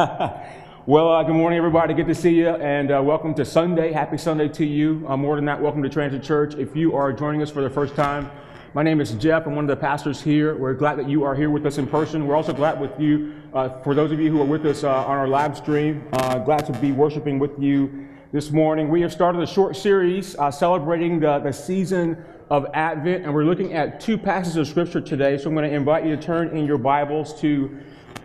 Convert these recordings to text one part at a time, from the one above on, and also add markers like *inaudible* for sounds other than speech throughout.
*laughs* well, uh, good morning, everybody. Good to see you, and uh, welcome to Sunday. Happy Sunday to you. Uh, more than that, welcome to Transit Church. If you are joining us for the first time, my name is Jeff. I'm one of the pastors here. We're glad that you are here with us in person. We're also glad with you, uh, for those of you who are with us uh, on our live stream, uh, glad to be worshiping with you this morning. We have started a short series celebrating the, the season of Advent, and we're looking at two passages of Scripture today. So I'm going to invite you to turn in your Bibles to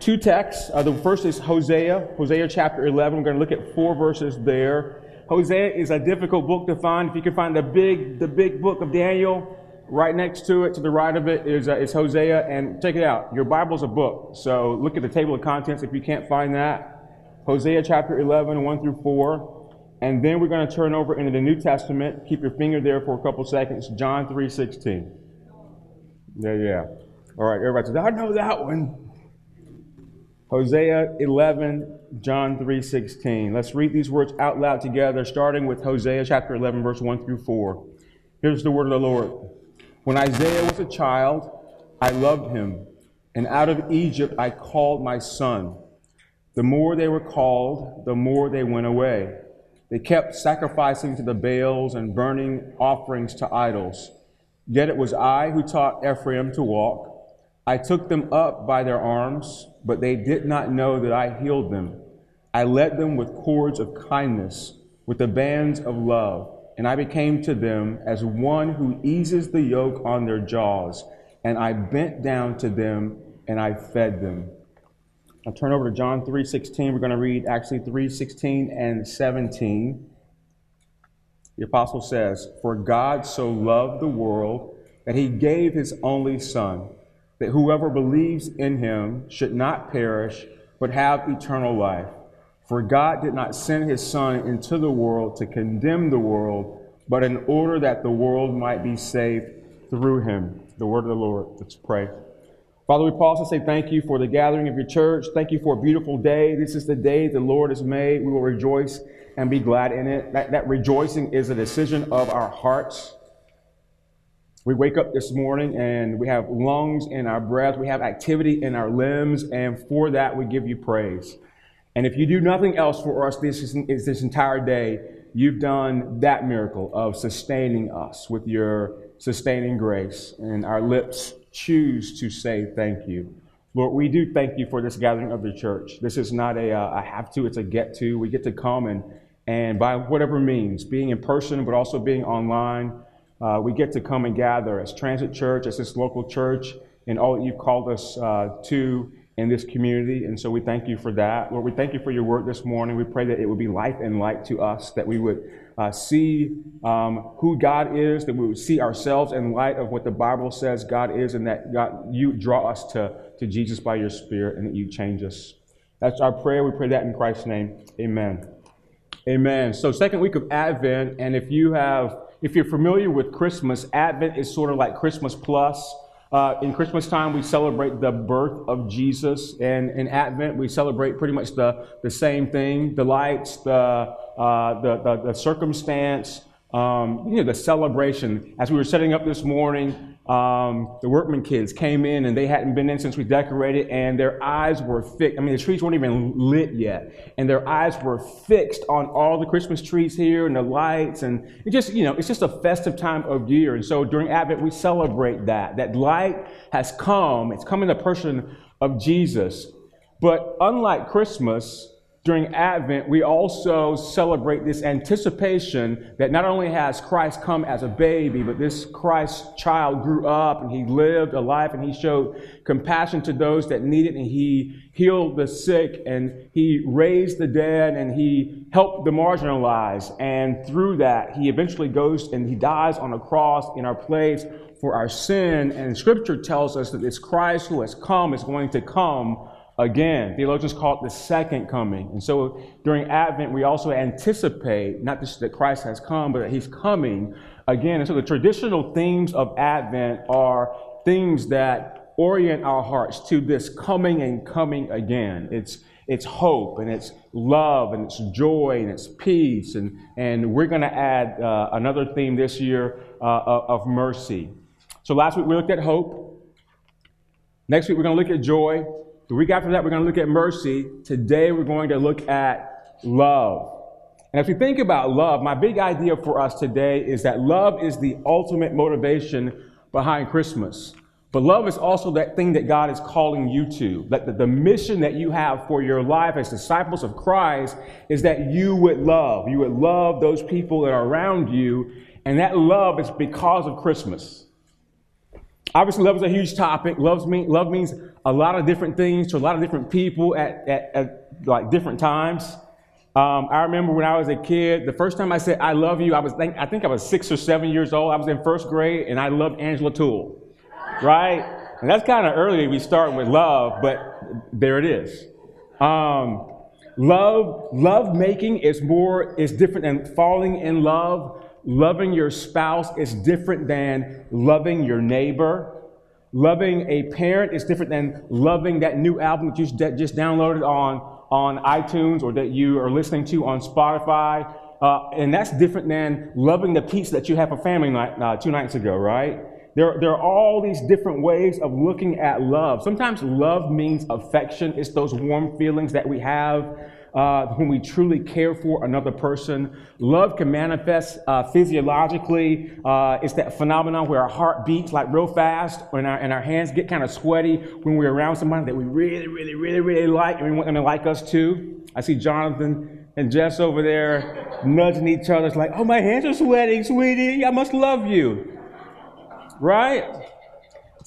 two texts. Uh, the first is Hosea, Hosea chapter 11. We're going to look at four verses there. Hosea is a difficult book to find. If you can find the big, the big book of Daniel, right next to it, to the right of it, is, uh, is Hosea. And check it out. Your Bible's a book. So look at the table of contents if you can't find that. Hosea chapter 11, 1 through 4. And then we're going to turn over into the New Testament. Keep your finger there for a couple seconds. John 3, 16. Yeah, yeah. All right, everybody says, I know that one. Hosea 11, John 3:16. Let's read these words out loud together, starting with Hosea chapter 11, verse 1 through 4. Here's the word of the Lord. When Israel was a child, I loved him, and out of Egypt I called my son. The more they were called, the more they went away. They kept sacrificing to the Baals and burning offerings to idols. Yet it was I who taught Ephraim to walk I took them up by their arms, but they did not know that I healed them. I led them with cords of kindness, with the bands of love, and I became to them as one who eases the yoke on their jaws, and I bent down to them and I fed them. I'll turn over to John 3:16. We're going to read actually 3:16 and 17. The apostle says, "For God so loved the world that he gave his only son." That whoever believes in him should not perish, but have eternal life. For God did not send his Son into the world to condemn the world, but in order that the world might be saved through him. The word of the Lord. Let's pray. Father, we pause to say thank you for the gathering of your church. Thank you for a beautiful day. This is the day the Lord has made. We will rejoice and be glad in it. That, that rejoicing is a decision of our hearts. We wake up this morning and we have lungs in our breath, we have activity in our limbs, and for that we give you praise. And if you do nothing else for us this, this entire day, you've done that miracle of sustaining us with your sustaining grace. And our lips choose to say thank you. Lord, we do thank you for this gathering of the church. This is not a, uh, a have to, it's a get to. We get to come and, and by whatever means, being in person, but also being online, uh, we get to come and gather as Transit Church, as this local church, and all that you've called us uh, to in this community. And so we thank you for that. Lord, we thank you for your work this morning. We pray that it would be life and light to us, that we would uh, see um, who God is, that we would see ourselves in light of what the Bible says God is, and that God, you draw us to, to Jesus by your Spirit and that you change us. That's our prayer. We pray that in Christ's name. Amen. Amen. So, second week of Advent, and if you have if you're familiar with Christmas, Advent is sort of like Christmas plus. Uh, in Christmas time, we celebrate the birth of Jesus, and in Advent, we celebrate pretty much the, the same thing the lights, the, uh, the, the, the, circumstance, um, you know, the celebration. As we were setting up this morning, um, the workman kids came in and they hadn't been in since we decorated, and their eyes were fixed. I mean, the trees weren't even lit yet, and their eyes were fixed on all the Christmas trees here and the lights, and it just, you know, it's just a festive time of year. And so during Advent, we celebrate that. That light has come, it's come in the person of Jesus. But unlike Christmas, during Advent, we also celebrate this anticipation that not only has Christ come as a baby, but this Christ child grew up and he lived a life and he showed compassion to those that needed and he healed the sick and he raised the dead and he helped the marginalized. And through that, he eventually goes and he dies on a cross in our place for our sin. And scripture tells us that this Christ who has come is going to come again. Theologians call it the second coming. And so during Advent, we also anticipate not just that Christ has come, but that he's coming again. And so the traditional themes of Advent are things that orient our hearts to this coming and coming again. It's it's hope and it's love and it's joy and it's peace. And, and we're going to add uh, another theme this year uh, of mercy. So last week we looked at hope. Next week we're going to look at joy. The week after that, we're going to look at mercy. Today, we're going to look at love. And if we think about love, my big idea for us today is that love is the ultimate motivation behind Christmas. But love is also that thing that God is calling you to. That the, mission that you have for your life as disciples of Christ is that you would love. You would love those people that are around you. And that love is because of Christmas. Obviously, love is a huge topic. Love means a lot of different things to a lot of different people at, at, at like different times. Um, I remember when I was a kid, the first time I said "I love you," I was think, I think I was six or seven years old. I was in first grade, and I loved Angela Toole, right? And that's kind of early. We start with love, but there it is. Um, love, love making is more is different than falling in love. Loving your spouse is different than loving your neighbor. Loving a parent is different than loving that new album that you just downloaded on on iTunes or that you are listening to on Spotify. Uh, and that's different than loving the pizza that you had for family night uh, two nights ago, right? There, there are all these different ways of looking at love. Sometimes love means affection. It's those warm feelings that we have uh, when we truly care for another person. Love can manifest uh, physiologically. Uh, it's that phenomenon where our heart beats like real fast and our, and our hands get kind of sweaty when we're around somebody that we really, really, really, really like and we want them to like us too. I see Jonathan and Jess over there nudging each other. It's like, oh, my hands are sweating, sweetie. I must love you. Right?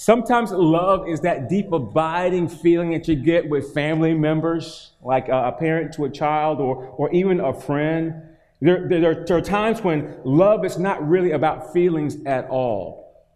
Sometimes love is that deep, abiding feeling that you get with family members, like a, parent to a child or, or even a friend. There, there, there are times when love is not really about feelings at all.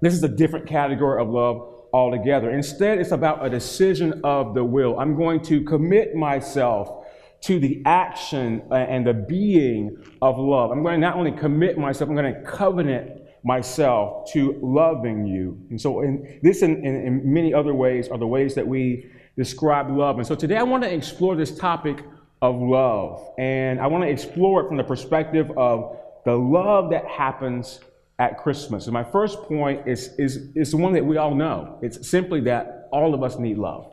This is a different category of love altogether. Instead, it's about a decision of the will. I'm going to commit myself to the action uh, and the being of love. I'm going to not only commit myself, I'm going to covenant myself to loving you. And so, in this and in, in, many other ways are the ways that we describe love. And so, today I want to explore this topic of love. And I want to explore it from the perspective of the love that happens at Christmas. And my first point is, is, is the one that we all know it's simply that all of us need love.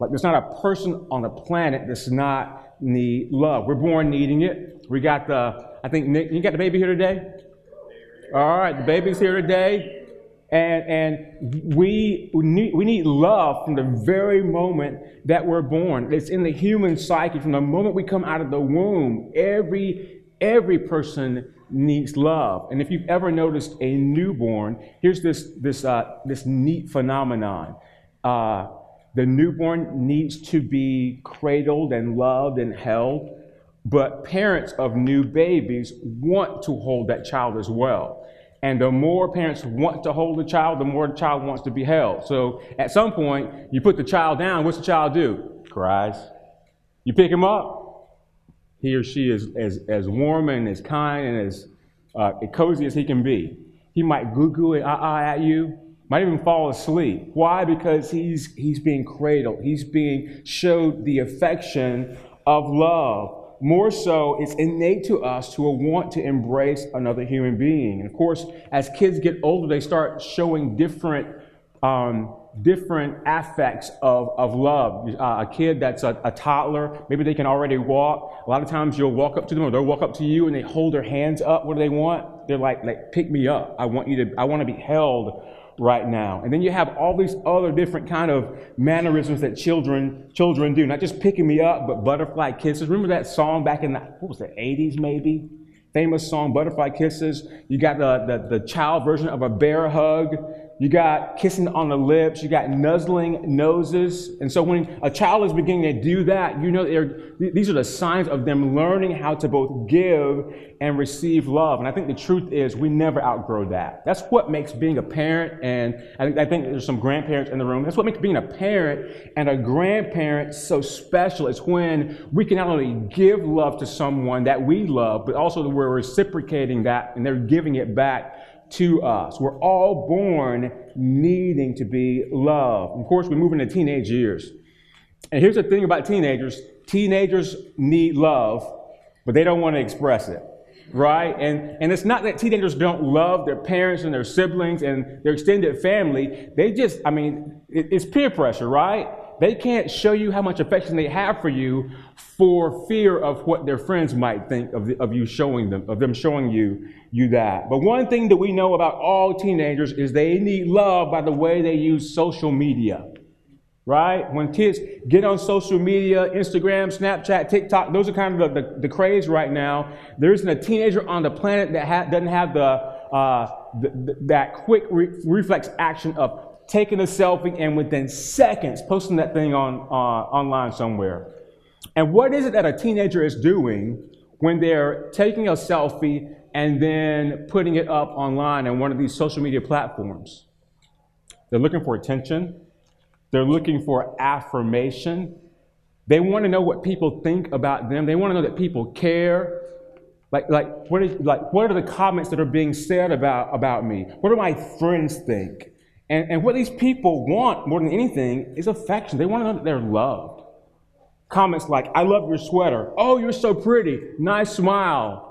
Like, there's not a person on the planet that's not need love. We're born needing it. We got the, I think, Nick, you got the baby here today? All right, the baby's here today. And, and we, need, we need love from the very moment that we're born. It's in the human psyche. From the moment we come out of the womb, every, every person needs love. And if you've ever noticed a newborn, here's this, this, uh, this neat phenomenon. Uh, the newborn needs to be cradled and loved and held, but parents of new babies want to hold that child as well. And the more parents want to hold the child, the more the child wants to be held. So at some point, you put the child down, what's the child do? Cries. You pick him up. He or she is as, as warm and as kind and as uh, cozy as he can be. He might goo goo and ah ah at you, might even fall asleep. Why? Because he's, he's being cradled, he's being showed the affection of love more so, it's innate to us to want to embrace another human being. And of course, as kids get older, they start showing different, um, different affects of, of love. Uh, a kid that's a, a, toddler, maybe they can already walk. A lot of times you'll walk up to them or they'll walk up to you and they hold their hands up. What do they want? They're like, like pick me up. I want you to, I want to be held right now. And then you have all these other different kind of mannerisms that children children do. Not just picking me up, but butterfly kisses. Remember that song back in the what was the 80s maybe? Famous song, Butterfly Kisses. You got the, the, the child version of a bear hug. You got kissing on the lips. You got nuzzling noses. And so when a child is beginning to do that, you know these are the signs of them learning how to both give and receive love. And I think the truth is we never outgrow that. That's what makes being a parent, and I, think there's some grandparents in the room. That's what makes being a parent and a grandparent so special. Is when we can not only give love to someone that we love, but also we're reciprocating that and they're giving it back to us. We're all born needing to be loved. Of course, we move into teenage years. And here's the thing about teenagers teenagers need love, but they don't want to express it. Right? And, and it's not that teenagers don't love their parents and their siblings and their extended family. They just, I mean, it, it's peer pressure, right? They can't show you how much affection they have for you for fear of what their friends might think of, the, of you showing them, of them showing you, you that. But one thing that we know about all teenagers is they need love by the way they use social media. Right? When kids get on social media, Instagram, Snapchat, TikTok, those are kind of the, the, the craze right now. There isn't a teenager on the planet that ha- doesn't have the, uh, that quick re- reflex action of taking a selfie and within seconds posting that thing on uh, online somewhere. And what is it that a teenager is doing when they're taking a selfie and then putting it up online on one of these social media platforms? They're looking for attention. They're looking for affirmation. They want to know what people think about them. They want to know that people care. Like, like, what is, like, what are the comments that are being said about, about me? What do my friends think? And, and what these people want more than anything is affection. They want to know that they're loved. Comments like, I love your sweater. Oh, you're so pretty. Nice smile.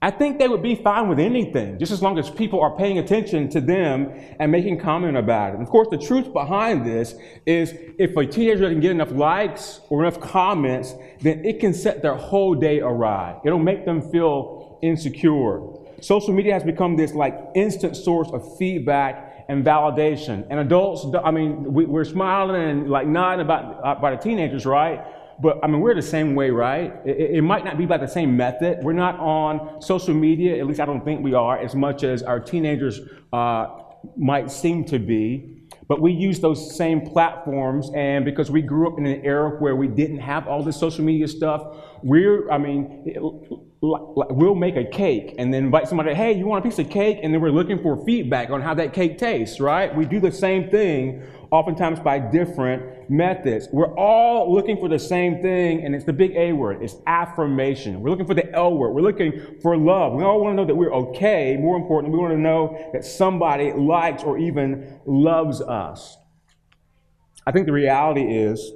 I think they would be fine with anything, just as long as people are paying attention to them and making comment about it. And of course, the truth behind this is if a teenager doesn't get enough likes or enough comments, then it can set their whole day awry. It'll make them feel insecure. Social media has become this like instant source of feedback and validation. And adults, I mean, we, are smiling and like nodding about, about the teenagers, right? But I mean, we're the same way, right? It, it, might not be by the same method. We're not on social media, at least I don't think we are, as much as our teenagers uh, might seem to be. But we use those same platforms, and because we grew up in an era where we didn't have all this social media stuff, we're, I mean, we'll make a cake and then invite somebody, hey, you want a piece of cake? And then we're looking for feedback on how that cake tastes, right? We do the same thing oftentimes by different methods. We're all looking for the same thing, and it's the big A word. It's affirmation. We're looking for the L word. We're looking for love. We all want to know that we're okay. More important, we want to know that somebody likes or even loves us. I think the reality is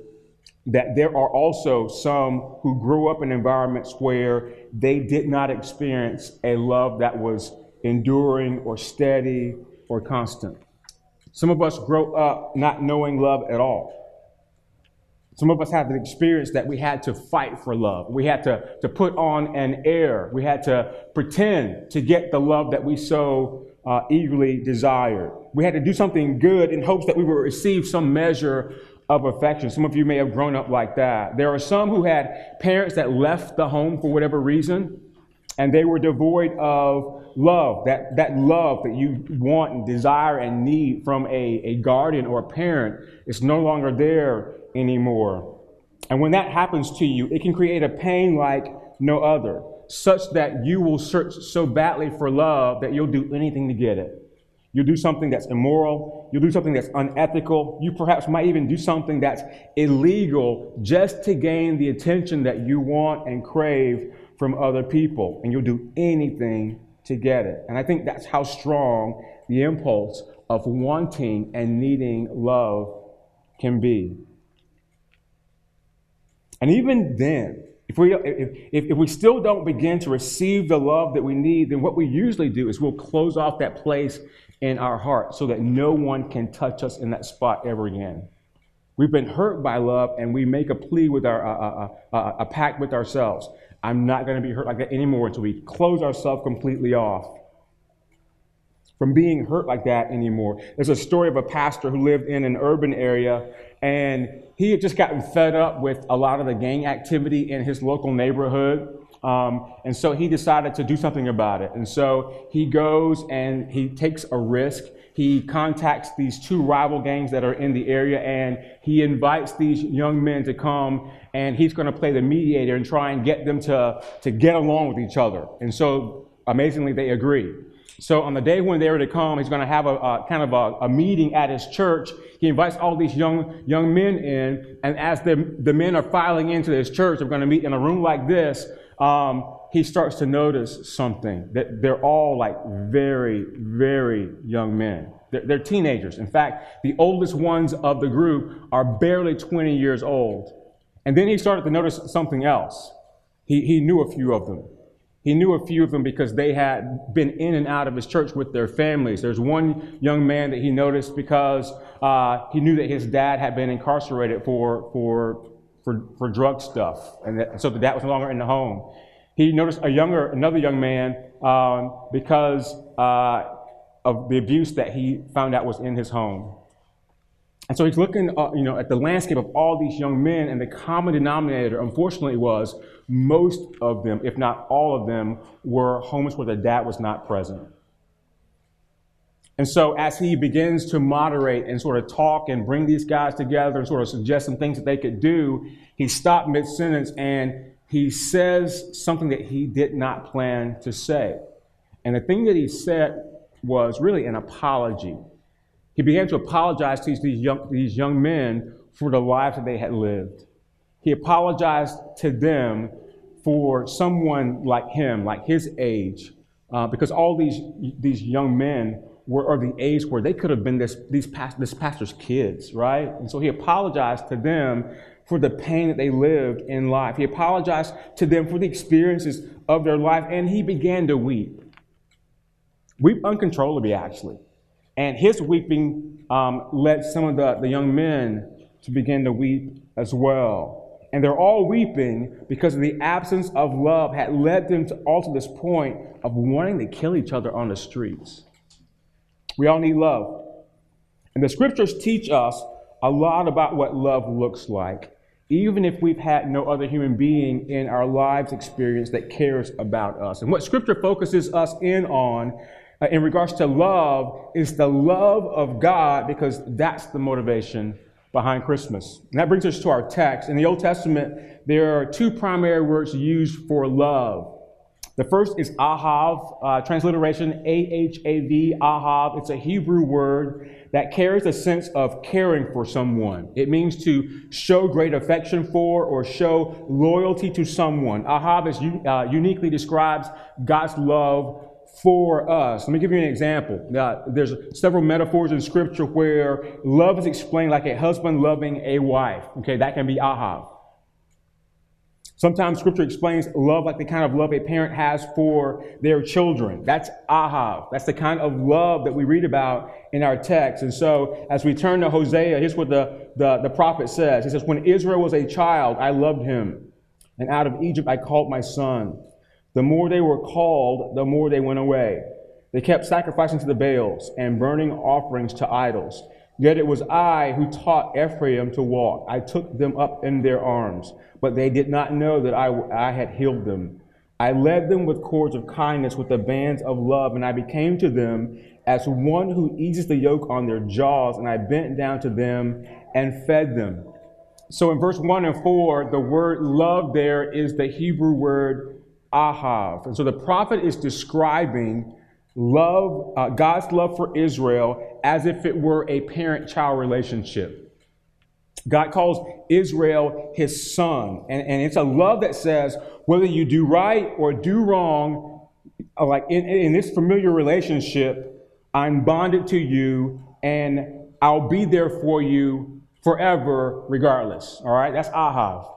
that there are also some who grew up in environments where they did not experience a love that was enduring or steady or constant. Some of us grow up not knowing love at all. Some of us have the experience that we had to fight for love. We had to, to put on an air. We had to pretend to get the love that we so uh, eagerly desired. We had to do something good in hopes that we would receive some measure of affection. Some of you may have grown up like that. There are some who had parents that left the home for whatever reason and they were devoid of love that, that love that you want and desire and need from a, a guardian or a parent is no longer there anymore and when that happens to you it can create a pain like no other such that you will search so badly for love that you'll do anything to get it You'll do something that's immoral. You'll do something that's unethical. You perhaps might even do something that's illegal just to gain the attention that you want and crave from other people, and you'll do anything to get it. And I think that's how strong the impulse of wanting and needing love can be. And even then, if we, if, if we still don't begin to receive the love that we need, then what we usually do is we'll close off that place in our heart so that no one can touch us in that spot ever again. We've been hurt by love, and we make a plea with our, uh, uh, uh, a pact with ourselves. I'm not going to be hurt like that anymore until we close ourselves completely off from being hurt like that anymore. There's a story of a pastor who lived in an urban area and he had just gotten fed up with a lot of the gang activity in his local neighborhood. Um, and so he decided to do something about it. And so he goes and he takes a risk he contacts these two rival gangs that are in the area and he invites these young men to come and he's going to play the mediator and try and get them to, to get along with each other. And so amazingly, they agree. So on the day when they were to come, he's going to have a, a kind of a, a, meeting at his church. He invites all these young young men in, and as the, the men are filing into this church, they're going to meet in a room like this. Um, he starts to notice something that they're all like very, very young men. They're, they're, teenagers. In fact, the oldest ones of the group are barely 20 years old. And then he started to notice something else. He, he knew a few of them. He knew a few of them because they had been in and out of his church with their families. There's one young man that he noticed because uh, he knew that his dad had been incarcerated for, for, for, for drug stuff, and that, so the dad was no longer in the home. He noticed a younger, another young man um, because uh, of the abuse that he found out was in his home. And so he's looking, uh, you know, at the landscape of all these young men, and the common denominator, unfortunately, was most of them, if not all of them, were homes where the dad was not present. And so, as he begins to moderate and sort of talk and bring these guys together and sort of suggest some things that they could do, he stopped mid sentence and he says something that he did not plan to say. And the thing that he said was really an apology. He began to apologize to these young, these young men for the lives that they had lived. He apologized to them for someone like him, like his age, uh, because all these, these young men were the age where they could have been this, these past, this pastor's kids, right? And so he apologized to them for the pain that they lived in life. He apologized to them for the experiences of their life, and he began to weep. Weep uncontrollably, actually. And his weeping um, led some of the, the young men to begin to weep as well. And they're all weeping because the absence of love had led them to all to this point of wanting to kill each other on the streets. We all need love. And the scriptures teach us a lot about what love looks like, even if we've had no other human being in our lives experience that cares about us. And what scripture focuses us in on uh, in regards to love is the love of God because that's the motivation behind Christmas. And that brings us to our text. In the Old Testament, there are two primary words used for love. The first is ahav, uh, transliteration A H A V, ahav. It's a Hebrew word that carries a sense of caring for someone. It means to show great affection for or show loyalty to someone. Ahav is, uh, uniquely describes God's love for us. Let me give you an example. Now, there's several metaphors in Scripture where love is explained like a husband loving a wife. Okay, that can be ahav. Sometimes Scripture explains love like the kind of love a parent has for their children. That's ahav. That's the kind of love that we read about in our text. And so, as we turn to Hosea, here's what the, the, the prophet says. He says, When Israel was a child, I loved him, and out of Egypt I called my son. The more they were called, the more they went away. They kept sacrificing to the Baals and burning offerings to idols. Yet it was I who taught Ephraim to walk. I took them up in their arms, but they did not know that I, I had healed them. I led them with cords of kindness, with the bands of love, and I became to them as one who eases the yoke on their jaws, and I bent down to them and fed them. So in verse 1 and 4, the word love there is the Hebrew word Ahav. And so the prophet is describing love, uh, God's love for Israel as if it were a parent child relationship. God calls Israel his son. And, and it's a love that says, whether you do right or do wrong, uh, like in, in this familiar relationship, I'm bonded to you and I'll be there for you forever, regardless. All right? That's Ahav.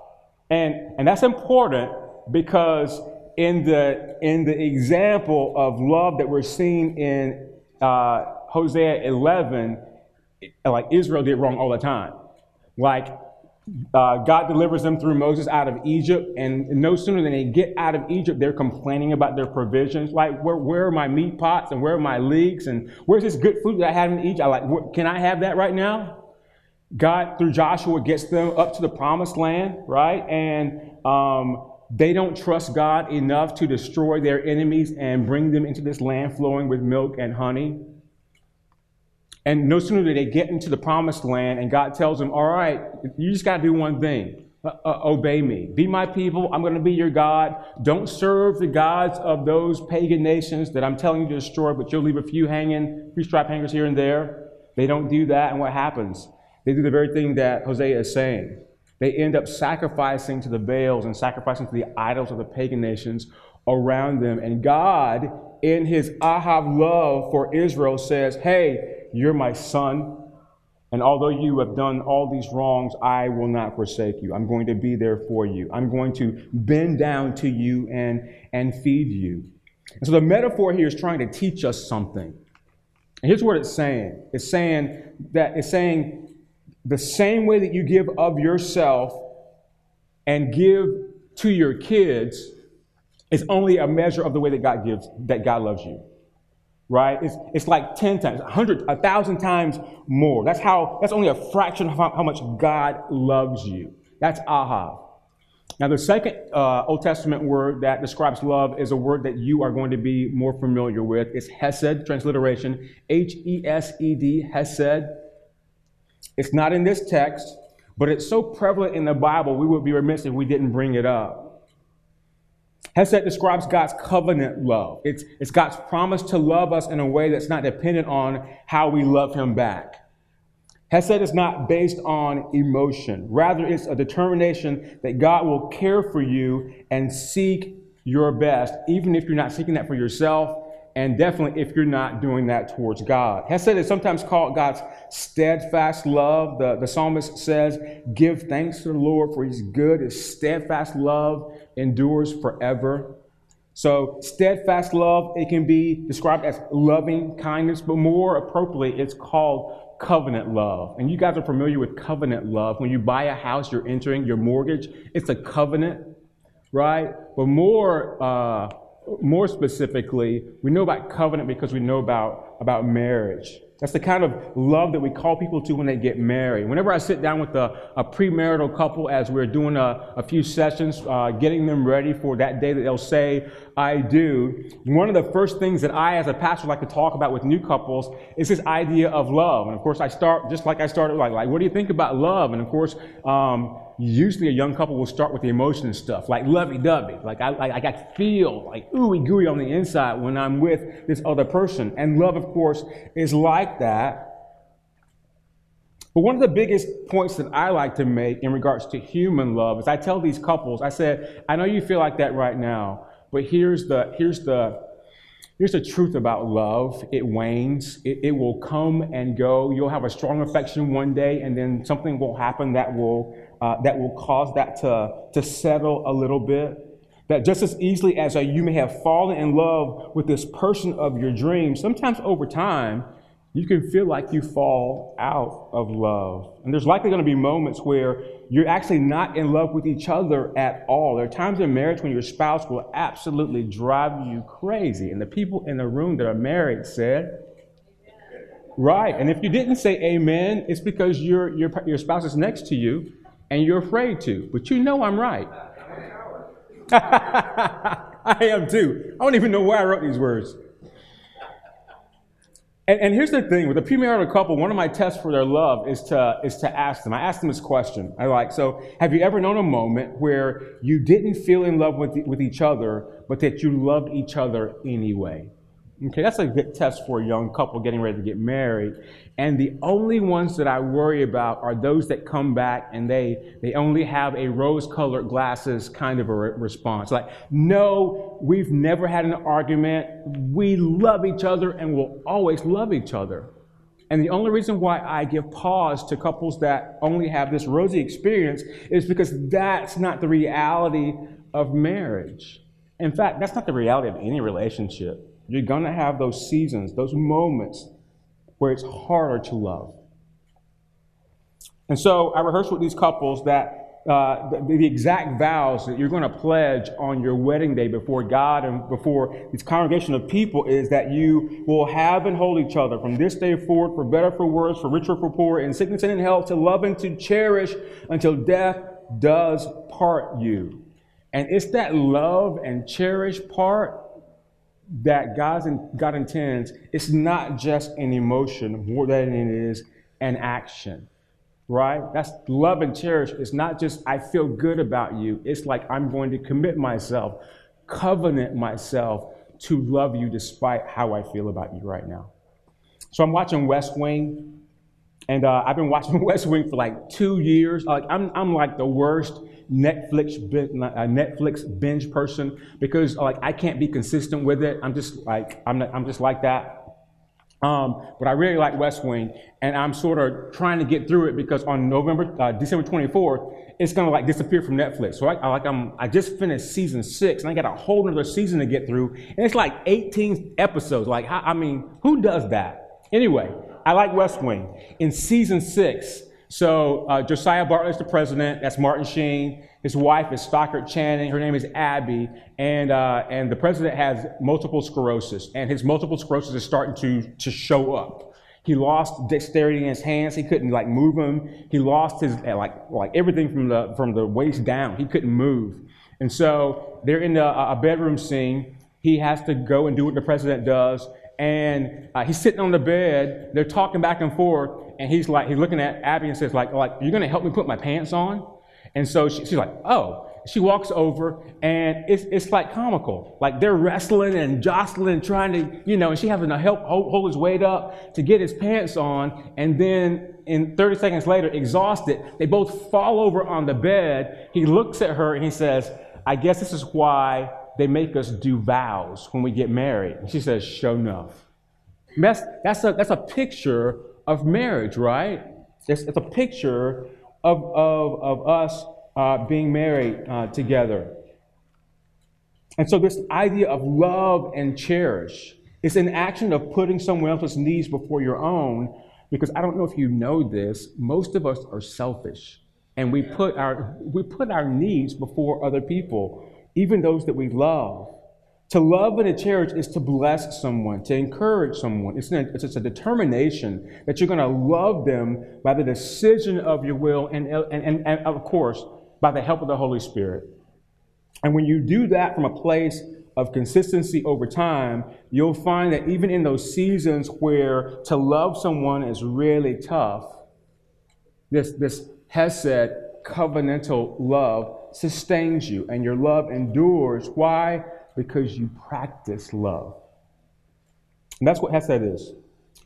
And, and that's important because in the, in the example of love that we're seeing in uh, Hosea 11, like Israel did wrong all the time. Like uh, God delivers them through Moses out of Egypt, and no sooner than they get out of Egypt, they're complaining about their provisions. Like, where, where are my meat pots and where are my leeks and where's this good food that I had in Egypt? I like, can I have that right now? God, through Joshua, gets them up to the promised land, right? And um, they don't trust God enough to destroy their enemies and bring them into this land flowing with milk and honey. And no sooner do they get into the promised land, and God tells them, All right, you just got to do one thing uh, uh, obey me. Be my people. I'm going to be your God. Don't serve the gods of those pagan nations that I'm telling you to destroy, but you'll leave a few hanging, few strap hangers here and there. They don't do that, and what happens? They do the very thing that Hosea is saying. They end up sacrificing to the Baals and sacrificing to the idols of the pagan nations around them. And God, in his Ahav love for Israel, says, Hey, you're my son, And although you have done all these wrongs, I will not forsake you. I'm going to be there for you. I'm going to bend down to you and, and feed you. And so the metaphor here is trying to teach us something. And here's what it's saying. It's saying that it's saying the same way that you give of yourself and give to your kids is only a measure of the way that God gives, that God loves you right? It's, it's like 10 times, 100, 1,000 times more. That's how, that's only a fraction of how, how much God loves you. That's ahav. Now, the second uh, Old Testament word that describes love is a word that you are going to be more familiar with. It's hesed, transliteration, H E S E D, hesed. It's not in this text, but it's so prevalent in the Bible, we would be remiss if we didn't bring it up. Hesed describes God's covenant love. It's, it's God's promise to love us in a way that's not dependent on how we love Him back. Hesed is not based on emotion. Rather, it's a determination that God will care for you and seek your best, even if you're not seeking that for yourself, and definitely if you're not doing that towards God. Hesed is sometimes called God's steadfast love. The, the psalmist says, Give thanks to the Lord, for his good. His steadfast love endures forever. So, steadfast love, it can be described as loving kindness, but more appropriately, it's called covenant love. And you guys are familiar with covenant love. When you buy a house, you're entering your mortgage, it's a covenant, right? But more, uh, more specifically, we know about covenant because we know about, about marriage. That's the kind of love that we call people to when they get married. Whenever I sit down with a, a premarital couple as we're doing a, a few sessions, uh, getting them ready for that day that they'll say, I do, one of the first things that I, as a pastor, like to talk about with new couples is this idea of love. And of course, I start just like I started, like, like what do you think about love? And of course, um, usually a young couple will start with the emotion stuff, like lovey-dovey. Like I, like I feel like ooey gooey on the inside when I'm with this other person. And love, of course, is like that. But one of the biggest points that I like to make in regards to human love is I tell these couples, I said, I know you feel like that right now, but here's the here's the Here's the truth about love it wanes, it, it, will come and go. You'll have a strong affection one day, and then something will happen that will, uh, that will cause that to, to settle a little bit. That just as easily as you may have fallen in love with this person of your dreams, sometimes over time, you can feel like you fall out of love. And there's likely going to be moments where you're actually not in love with each other at all. There are times in marriage when your spouse will absolutely drive you crazy. And the people in the room that are married said, Right. And if you didn't say amen, it's because your, your, your spouse is next to you and you're afraid to. But you know I'm right. *laughs* I am too. I don't even know why I wrote these words. And, and, here's the thing with a premarital couple, one of my tests for their love is to, is to ask them. I ask them this question. I like, so have you ever known a moment where you didn't feel in love with, with each other, but that you loved each other anyway? Okay, that's a good test for a young couple getting ready to get married. And the only ones that I worry about are those that come back and they, they only have a rose colored glasses kind of a re- response. Like, no, we've never had an argument. We love each other and will always love each other. And the only reason why I give pause to couples that only have this rosy experience is because that's not the reality of marriage. In fact, that's not the reality of any relationship. You're going to have those seasons, those moments where it's harder to love. And so I rehearsed with these couples that uh, the, the, exact vows that you're going to pledge on your wedding day before God and before this congregation of people is that you will have and hold each other from this day forward for better, for worse, for richer, for poor, in sickness and in health, to love and to cherish until death does part you. And it's that love and cherish part that God's in, God intends, it's not just an emotion more than it is an action, right? That's love and cherish. It's not just I feel good about you. It's like I'm going to commit myself, covenant myself to love you despite how I feel about you right now. So I'm watching West Wing, and uh, I've been watching *laughs* West Wing for like two years. Like I'm, I'm like the worst Netflix Netflix binge person because like I can't be consistent with it. I'm just like I'm not, I'm just like that. Um, but I really like West Wing, and I'm sort of trying to get through it because on November, uh, December 24th, it's gonna like disappear from Netflix. So I, I like I'm, I just finished season six, and I got a whole other season to get through, and it's like 18 episodes. Like, how, I mean, who does that? Anyway, I like West Wing. In season six, so uh, Josiah Bartlet is the president. That's Martin Sheen. His wife is Stockard Channing. Her name is Abby. And, uh, and the president has multiple sclerosis. And his multiple sclerosis is starting to, to show up. He lost dexterity in his hands. He couldn't like move them. He lost his uh, like like everything from the from the waist down. He couldn't move. And so they're in a, a bedroom scene. He has to go and do what the president does. And uh, he's sitting on the bed. They're talking back and forth. And he's like, he's looking at Abby and says, like, like, you're going to help me put my pants on? And so she, she's like, oh. She walks over and it's, it's like comical. Like they're wrestling and jostling, trying to, you know, and she having to help hold, hold his weight up to get his pants on. And then in 30 seconds later, exhausted, they both fall over on the bed. He looks at her and he says, I guess this is why they make us do vows when we get married. And she says, Show enough. That's, that's, a, that's a picture of marriage, right? It's, it's a picture of, of, of us uh, being married uh, together. And so, this idea of love and cherish is an action of putting someone else's needs before your own. Because I don't know if you know this, most of us are selfish, and we put our we put our needs before other people, even those that we love. To love and to cherish is to bless someone, to encourage someone. It's, a, it's a determination that you're going to love them by the decision of your will and, and, and, and, of course, by the help of the Holy Spirit. And when you do that from a place of consistency over time, you'll find that even in those seasons where to love someone is really tough, this, this Hesed covenantal love sustains you and your love endures. Why? Because you practice love. And that's what Hesed is.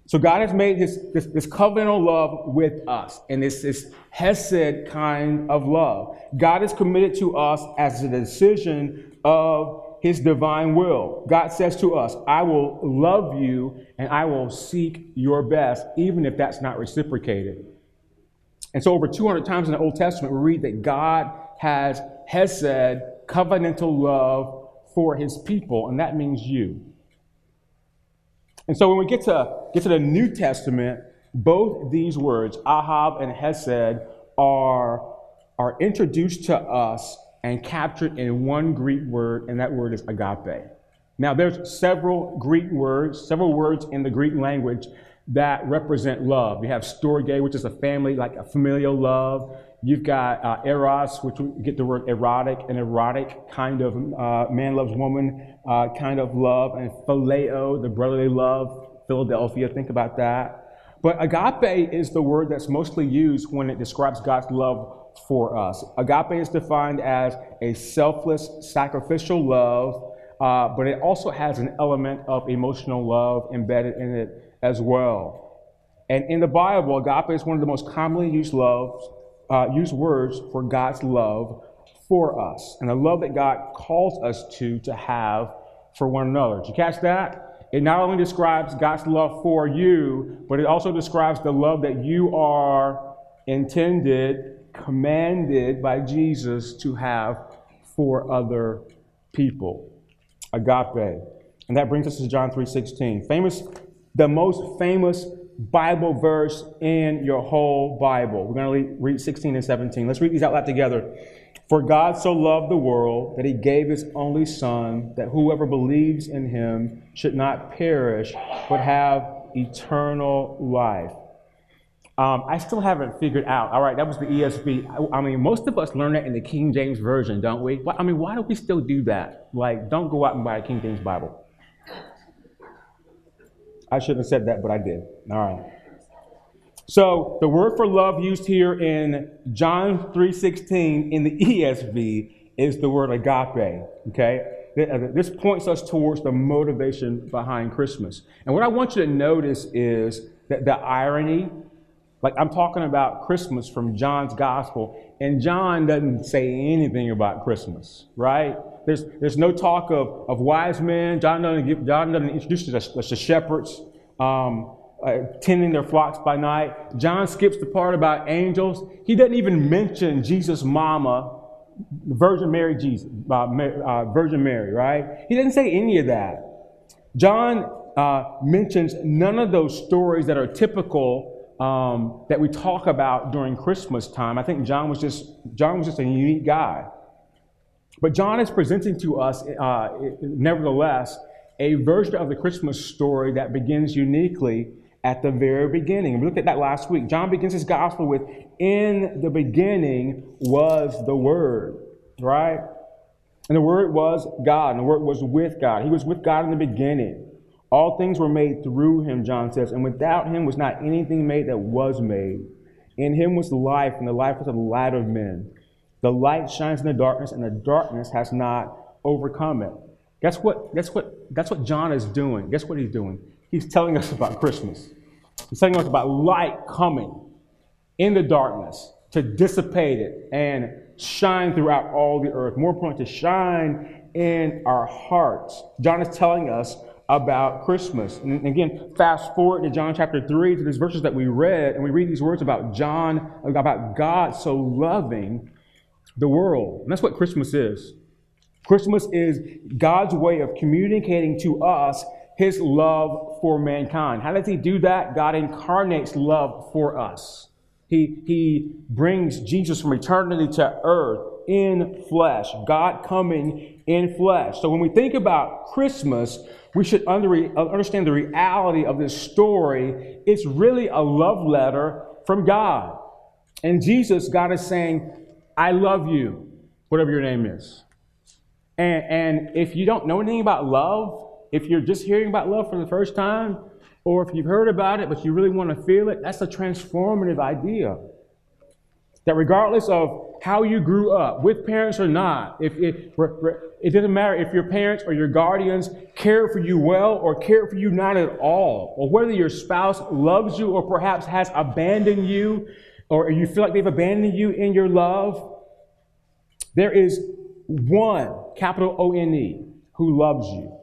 So God has made his, this, this covenantal love with us, and it's this Hesed kind of love. God is committed to us as a decision of his divine will. God says to us, I will love you and I will seek your best, even if that's not reciprocated. And so, over 200 times in the Old Testament, we read that God has Hesed, covenantal love for his people, and that means you. And so when we get to, get to the New Testament, both these words, Ahav and Hesed, are, are introduced to us and captured in one Greek word, and that word is agape. Now, there's several Greek words, several words in the Greek language that represent love. You have storge, which is a family, like a familial love. You've got uh, eros, which we get the word erotic, an erotic kind of uh, man loves woman uh, kind of love, and phileo, the brotherly love, Philadelphia. Think about that. But agape is the word that's mostly used when it describes God's love for us. Agape is defined as a selfless, sacrificial love, uh, but it also has an element of emotional love embedded in it as well. And in the Bible, agape is one of the most commonly used loves uh, use words for God's love for us and the love that God calls us to to have for one another. Did you catch that? It not only describes God's love for you, but it also describes the love that you are intended, commanded by Jesus to have for other people. Agape. And that brings us to John 3:16. Famous the most famous Bible verse in your whole Bible. We're going to read 16 and 17. Let's read these out loud together. For God so loved the world that he gave his only Son, that whoever believes in him should not perish, but have eternal life. Um, I still haven't figured out. All right, that was the ESV. I, I, mean, most of us learn that in the King James Version, don't we? I mean, why do we still do that? Like, don't go out and buy a King James Bible. I shouldn't have said that, but I did. All right. So the word for love used here in John 3:16 in the ESV is the word agape. Okay? This points us towards the motivation behind Christmas. And what I want you to notice is that the irony, like I'm talking about Christmas from John's gospel, and John doesn't say anything about Christmas, right? There's, there's no talk of, of wise men. John doesn't, give, John doesn't introduce us the shepherds um, uh, tending their flocks by night. John skips the part about angels. He doesn't even mention Jesus' mama, Virgin Mary, Jesus, uh, uh, Virgin Mary, right? He doesn't say any of that. John uh, mentions none of those stories that are typical um, that we talk about during Christmas time. I think John was just John was just a unique guy. But John is presenting to us, uh, nevertheless, a version of the Christmas story that begins uniquely at the very beginning. We looked at that last week. John begins his gospel with, In the beginning was the Word, right? And the Word was God, and the Word was with God. He was with God in the beginning. All things were made through him, John says, and without him was not anything made that was made. In him was life, and the life was the light of men. The light shines in the darkness, and the darkness has not overcome it. Guess what? Guess what? That's what John is doing. Guess what he's doing? He's telling us about Christmas. He's telling us about light coming in the darkness to dissipate it and shine throughout all the earth. More importantly, to shine in our hearts. John is telling us about Christmas. And again, fast forward to John chapter 3 to these verses that we read, and we read these words about John, about God so loving the world. And that's what Christmas is. Christmas is God's way of communicating to us his love for mankind. How does he do that? God incarnates love for us. He, he brings Jesus from eternity to earth in flesh, God coming in flesh. So when we think about Christmas, we should under, understand the reality of this story. It's really a love letter from God. And Jesus, God is saying, I love you, whatever your name is. And, and if you don't know anything about love, if you're just hearing about love for the first time, or if you've heard about it but you really want to feel it, that's a transformative idea. That regardless of how you grew up, with parents or not, if, if it doesn't matter if your parents or your guardians care for you well or care for you not at all, or whether your spouse loves you or perhaps has abandoned you, or you feel like they've abandoned you in your love, there is one, capital O N E, who loves you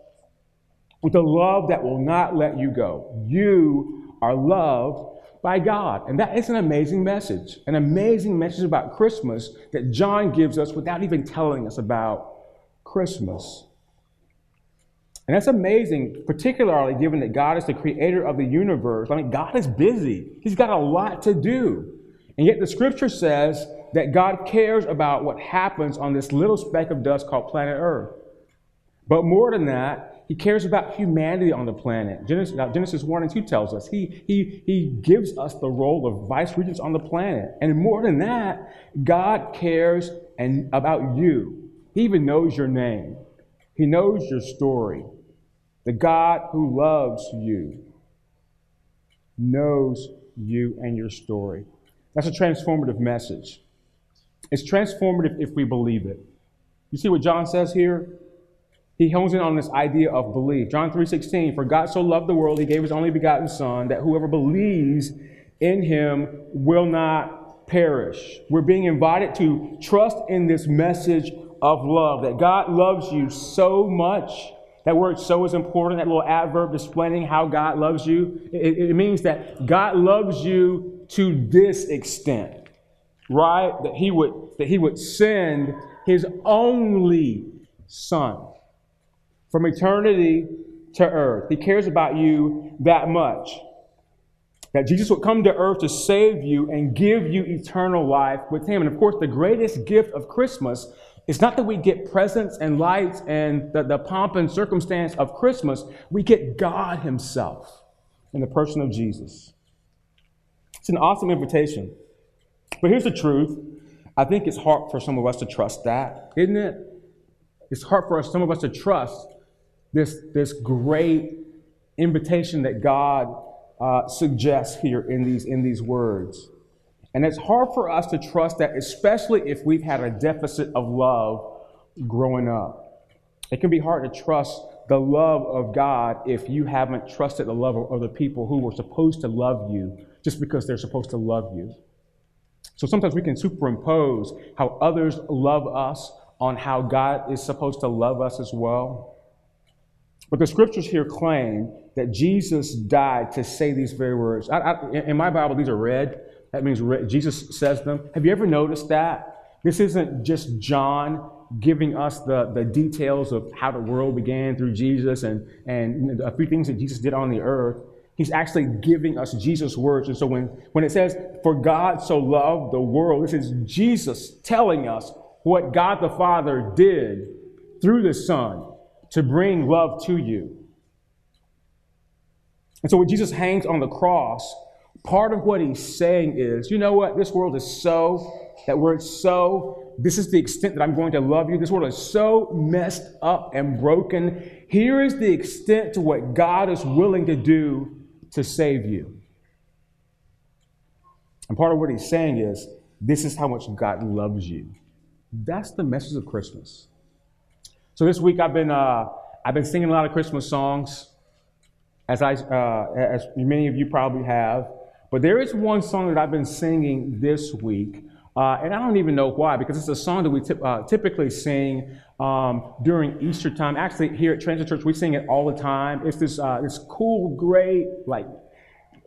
with a love that will not let you go. You are loved by God. And that is an amazing message, an amazing message about Christmas that John gives us without even telling us about Christmas. And that's amazing, particularly given that God is the creator of the universe. I mean, God is busy, He's got a lot to do. And yet the scripture says that God cares about what happens on this little speck of dust called planet Earth. But more than that, he cares about humanity on the planet. Genesis, Genesis 1 and 2 tells us he, he, he gives us the role of vice regents on the planet. And more than that, God cares and, about you. He even knows your name, He knows your story. The God who loves you knows you and your story. That's a transformative message. It's transformative if we believe it. You see what John says here? He hones in on this idea of belief. John 3:16, for God so loved the world, he gave his only begotten son that whoever believes in him will not perish. We're being invited to trust in this message of love that God loves you so much. That word so is important, that little adverb displaying how God loves you. It, it means that God loves you to this extent, right? That he would that he would send his only son from eternity to earth. He cares about you that much. That Jesus would come to earth to save you and give you eternal life with Him. And of course, the greatest gift of Christmas is not that we get presents and lights and the, the pomp and circumstance of Christmas. We get God Himself in the person of Jesus. It's an awesome invitation. But here's the truth. I think it's hard for some of us to trust that, isn't it? It's hard for us, some of us to trust this, this great invitation that God uh, suggests here in these, in these words. And it's hard for us to trust that, especially if we've had a deficit of love growing up. It can be hard to trust the love of God if you haven't trusted the love of other people who were supposed to love you just because they're supposed to love you. So sometimes we can superimpose how others love us on how God is supposed to love us as well. But the scriptures here claim that Jesus died to say these very words. I, I, in my Bible, these are red. That means red. Jesus says them. Have you ever noticed that? This isn't just John giving us the, the details of how the world began through Jesus and, and a few things that Jesus did on the earth. He's actually giving us Jesus' words. And so when, when it says, For God so loved the world, this is Jesus telling us what God the Father did through the Son to bring love to you. And so when Jesus hangs on the cross, part of what he's saying is, you know what, this world is so, that word so, this is the extent that I'm going to love you. This world is so messed up and broken. Here is the extent to what God is willing to do to save you. And part of what he's saying is, this is how much God loves you. That's the message of Christmas. So this week I've been uh, I've been singing a lot of Christmas songs, as I uh, as many of you probably have. But there is one song that I've been singing this week, uh, and I don't even know why, because it's a song that we t- uh, typically sing um, during Easter time. Actually, here at Transit Church, we sing it all the time. It's this uh, this cool, great, like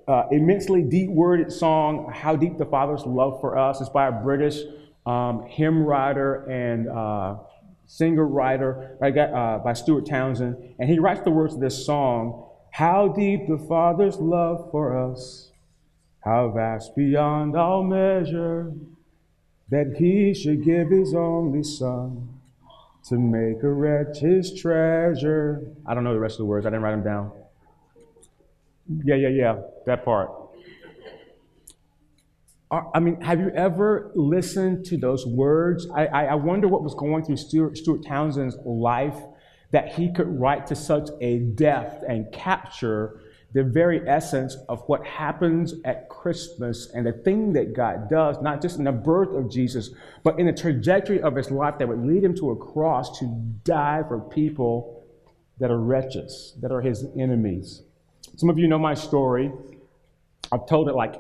uh, immensely deep worded song, "How Deep the Father's Love for Us." It's by a British um, hymn writer and singer writer uh, by Stuart Townend, and he writes the words of this song. How deep the Father's love for us, how vast beyond all measure, that he should give his only Son to make a wretch his treasure. I don't know the rest of the words, I didn't write them down. Yeah, yeah, yeah, that part. I mean, have you ever listened to those words? I, I wonder what was going through Stuart, Stuart Townend's life that he could write to such a depth and capture the very essence of what happens at Christmas and the thing that God does, not just in the birth of Jesus, but in the trajectory of his life that would lead him to a cross to die for people that are wretches, that are his enemies. Some of you know my story. I've told it like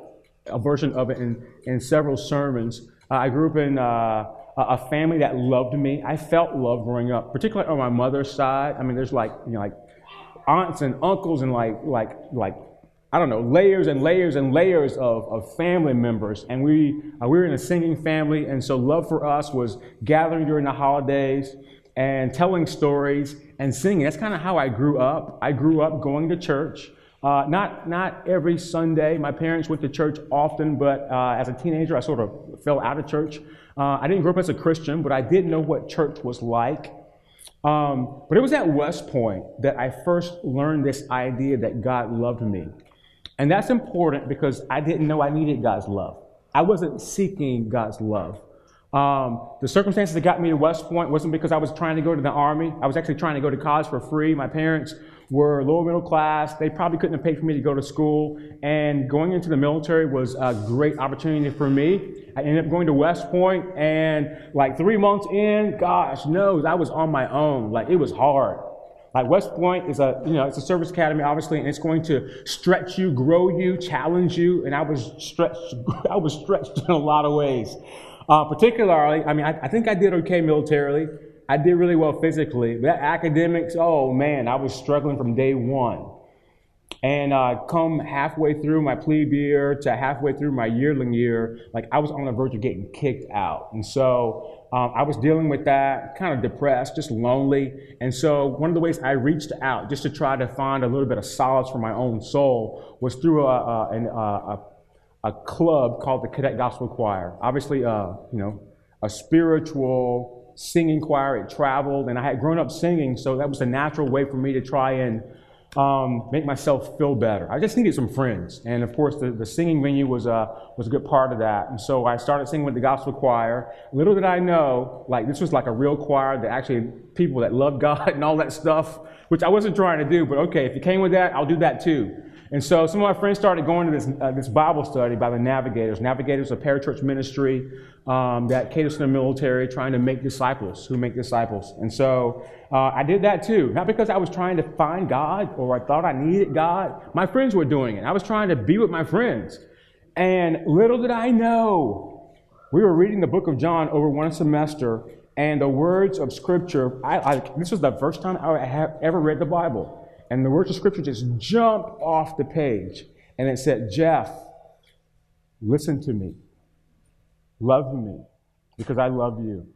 a version of it in, in several sermons. Uh, I grew up in uh, a family that loved me. I felt love growing up, particularly on my mother's side. I mean, there's like, you know, like aunts and uncles and like, like, like, I don't know, layers and layers and layers of, of family members. And we, uh, we were in a singing family. And so love for us was gathering during the holidays and telling stories and singing. That's kind of how I grew up. I grew up going to church. Uh, not, not every Sunday. My parents went to church often, but uh, as a teenager, I sort of fell out of church. Uh, I didn't grow up as a Christian, but I did know what church was like. Um, but it was at West Point that I first learned this idea that God loved me. And that's important because I didn't know I needed God's love. I wasn't seeking God's love. Um, the circumstances that got me to West Point wasn't because I was trying to go to the Army. I was actually trying to go to college for free. My parents were lower middle class. They probably couldn't have paid for me to go to school. And going into the military was a great opportunity for me. I ended up going to West Point, and like three months in, gosh knows, I was on my own. Like it was hard. Like West Point is a, you know, it's a service academy, obviously, and it's going to stretch you, grow you, challenge you. And I was stretched, *laughs* I was stretched in a lot of ways. Uh, particularly, I mean, I, I think I did okay militarily. I did really well physically. But academics, oh man, I was struggling from day one. And uh, come halfway through my plebe year to halfway through my yearling year, like I was on the verge of getting kicked out. And so um, I was dealing with that, kind of depressed, just lonely. And so one of the ways I reached out just to try to find a little bit of solace for my own soul was through a, a, a, a club called the Cadet Gospel Choir. Obviously, uh, you know, a spiritual, singing choir. It traveled, and I had grown up singing, so that was a natural way for me to try and um, make myself feel better. I just needed some friends, and of course, the, the singing venue was a was a good part of that. And so I started singing with the gospel choir. Little did I know, like this was like a real choir that actually people that love *laughs* God and all that stuff, which I wasn't trying to do. But okay, if you came with that, I'll do that too. And so some of my friends started going to this, uh, this Bible study by the Navigators. Navigators, a parachurch ministry um, that caters to the military, trying to make disciples who make disciples. And so uh, I did that too. Not because I was trying to find God or I thought I needed God. My friends were doing it. I was trying to be with my friends. And little did I know, we were reading the book of John over one semester, and the words of Scripture, I, I, this was the first time I have ever read the Bible. And the words of Scripture just jumped off the page. And it said, Jeff, listen to me. Love me because I love you.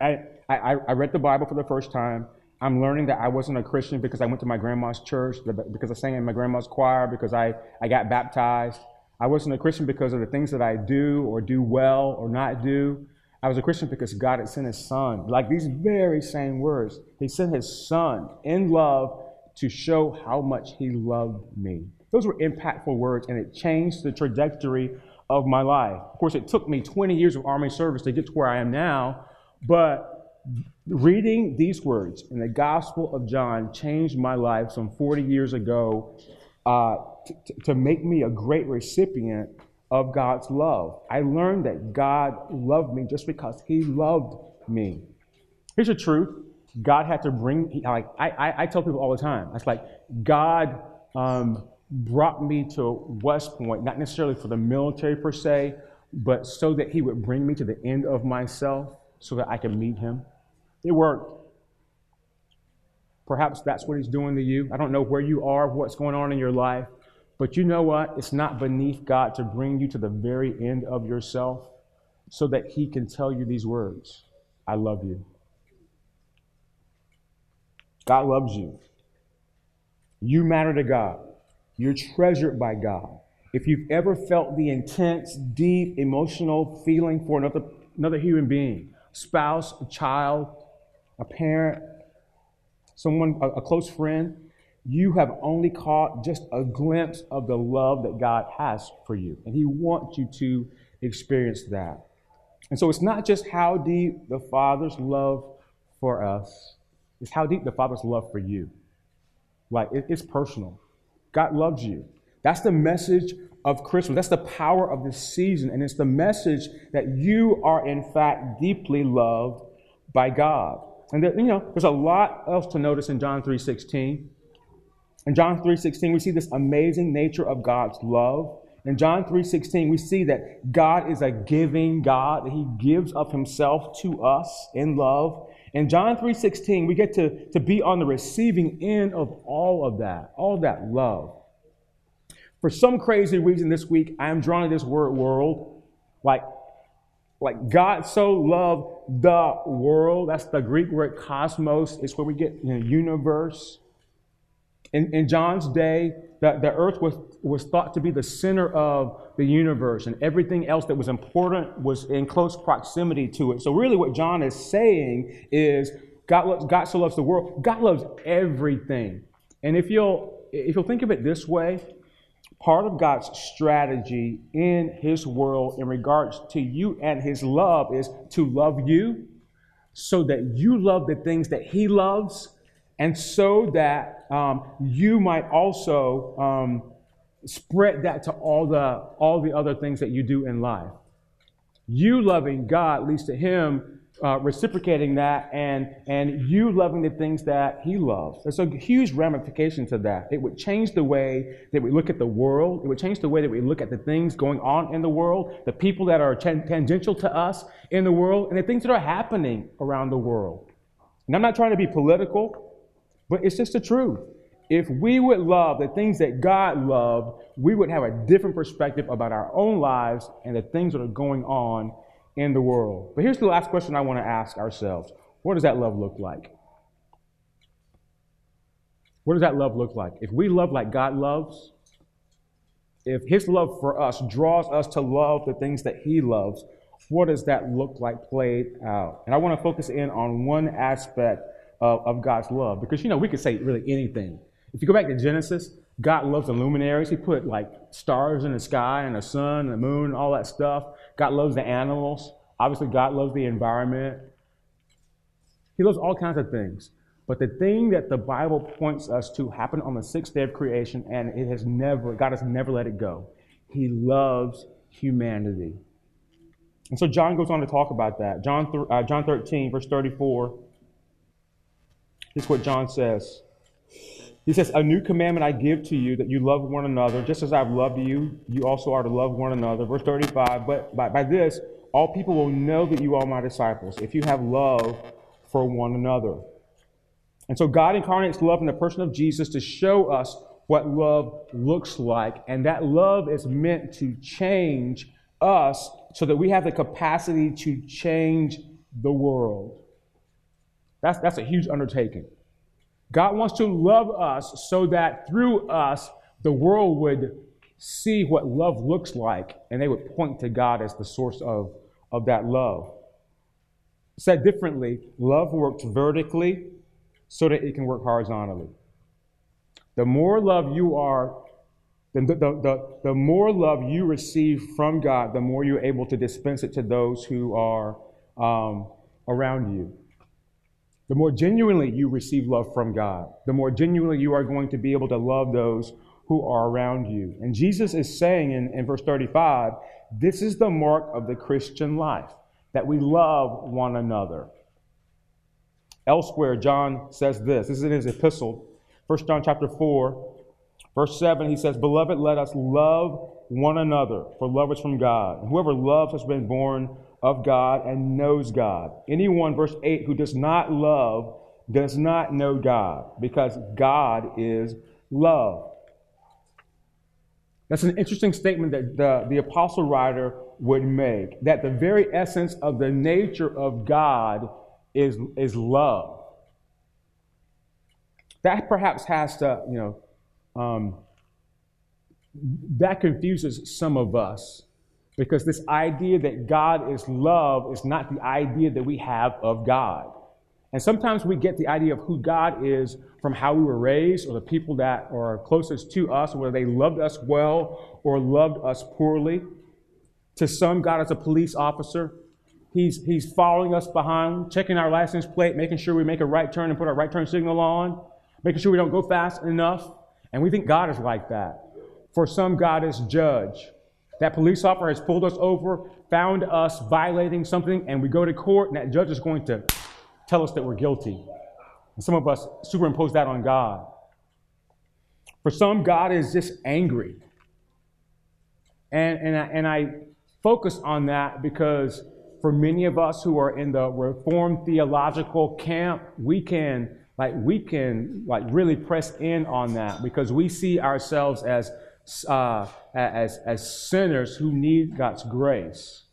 I, I, I read the Bible for the first time. I'm learning that I wasn't a Christian because I went to my grandma's church, because I sang in my grandma's choir, because I, I got baptized. I wasn't a Christian because of the things that I do or do well or not do. I was a Christian because God had sent his son. Like these very same words. He sent his son in love to show how much he loved me. Those were impactful words, and it changed the trajectory of my life. Of course, it took me 20 years of Army service to get to where I am now, but reading these words in the Gospel of John changed my life some 40 years ago uh, t- to make me a great recipient of God's love. I learned that God loved me just because He loved me. Here's the truth God had to bring, like, I, I, tell people all the time, it's like God um, brought me to West Point, not necessarily for the military per se, but so that He would bring me to the end of myself so that I could meet Him. It worked. Perhaps that's what He's doing to you. I don't know where you are, what's going on in your life, but you know what? It's not beneath God to bring you to the very end of yourself so that He can tell you these words I love you. God loves you. You matter to God. You're treasured by God. If you've ever felt the intense, deep emotional feeling for another, another human being, spouse, a child, a parent, someone, a, a close friend, you have only caught just a glimpse of the love that God has for you. And He wants you to experience that. And so it's not just how deep the Father's love for us, it's how deep the Father's love for you. Like, it's personal. God loves you. That's the message of Christmas. That's the power of this season. And it's the message that you are, in fact, deeply loved by God. And there, you know, there's a lot else to notice in John 3.16. In John 3:16, we see this amazing nature of God's love. In John 3:16, we see that God is a giving God, that He gives of Himself to us in love. In John 3:16, we get to, to be on the receiving end of all of that, all that love. For some crazy reason this week, I am drawn to this word world. Like, like God so loved the world. That's the Greek word cosmos. It's where we get you know, universe. In, in John's day, the, the earth was, was thought to be the center of the universe, and everything else that was important was in close proximity to it. So, really, what John is saying is God, loves, God so loves the world, God loves everything. And if you'll, if you'll think of it this way, part of God's strategy in His world in regards to you and His love is to love you so that you love the things that He loves and so that um, you might also um, spread that to all the all the other things that you do in life. You loving God leads to Him uh, reciprocating that, and and you loving the things that He loves. There's a huge ramification to that. It would change the way that we look at the world. It would change the way that we look at the things going on in the world, the people that are tan- tangential to us in the world, and the things that are happening around the world. And I'm not trying to be political. But it's just the truth. If we would love the things that God loved, we would have a different perspective about our own lives and the things that are going on in the world. But here's the last question I want to ask ourselves What does that love look like? What does that love look like? If we love like God loves, if His love for us draws us to love the things that He loves, what does that look like played out? And I want to focus in on one aspect of, of God's love. Because, you know, we could say really anything. If you go back to Genesis, God loves the luminaries. He put like stars in the sky and the sun and the moon and all that stuff. God loves the animals. Obviously, God loves the environment. He loves all kinds of things. But the thing that the Bible points us to happened on the sixth day of creation, and it has never, God has never let it go. He loves humanity. And so John goes on to talk about that. John, th- uh, John 13, verse 34. Is what John says. He says, A new commandment I give to you that you love one another, just as I've loved you, you also are to love one another. Verse 35, but by, by this, all people will know that you are my disciples, if you have love for one another. And so God incarnates love in the person of Jesus to show us what love looks like. And that love is meant to change us so that we have the capacity to change the world. That's, that's a huge undertaking. God wants to love us so that through us, the world would see what love looks like and they would point to God as the source of, of that love. Said differently, love works vertically so that it can work horizontally. The more love you are, the, the, the, the more love you receive from God, the more you're able to dispense it to those who are um, around you. The more genuinely you receive love from God, the more genuinely you are going to be able to love those who are around you. And Jesus is saying in, in verse 35 this is the mark of the Christian life, that we love one another. Elsewhere, John says this. This is in his epistle, 1 John chapter 4, verse 7. He says, Beloved, let us love one another, for love is from God. Whoever loves has been born of God and knows God. Anyone, verse 8, who does not love does not know God, because God is love. That's an interesting statement that the, the apostle writer would make that the very essence of the nature of God is, is love. That perhaps has to, you know, um, that confuses some of us because this idea that God is love is not the idea that we have of God. And sometimes we get the idea of who God is from how we were raised or the people that are closest to us, whether they loved us well or loved us poorly. To some, God is a police officer. He's, he's following us behind, checking our license plate, making sure we make a right turn and put our right turn signal on, making sure we don't go fast enough. And we think God is like that. For some, God is judge. That police officer has pulled us over, found us violating something, and we go to court, and that judge is going to tell us that we're guilty. And some of us superimpose that on God. For some, God is just angry. And, and, I, and I focus on that because for many of us who are in the Reformed theological camp, we can like we can like really press in on that because we see ourselves as uh, as as sinners who need God's grace.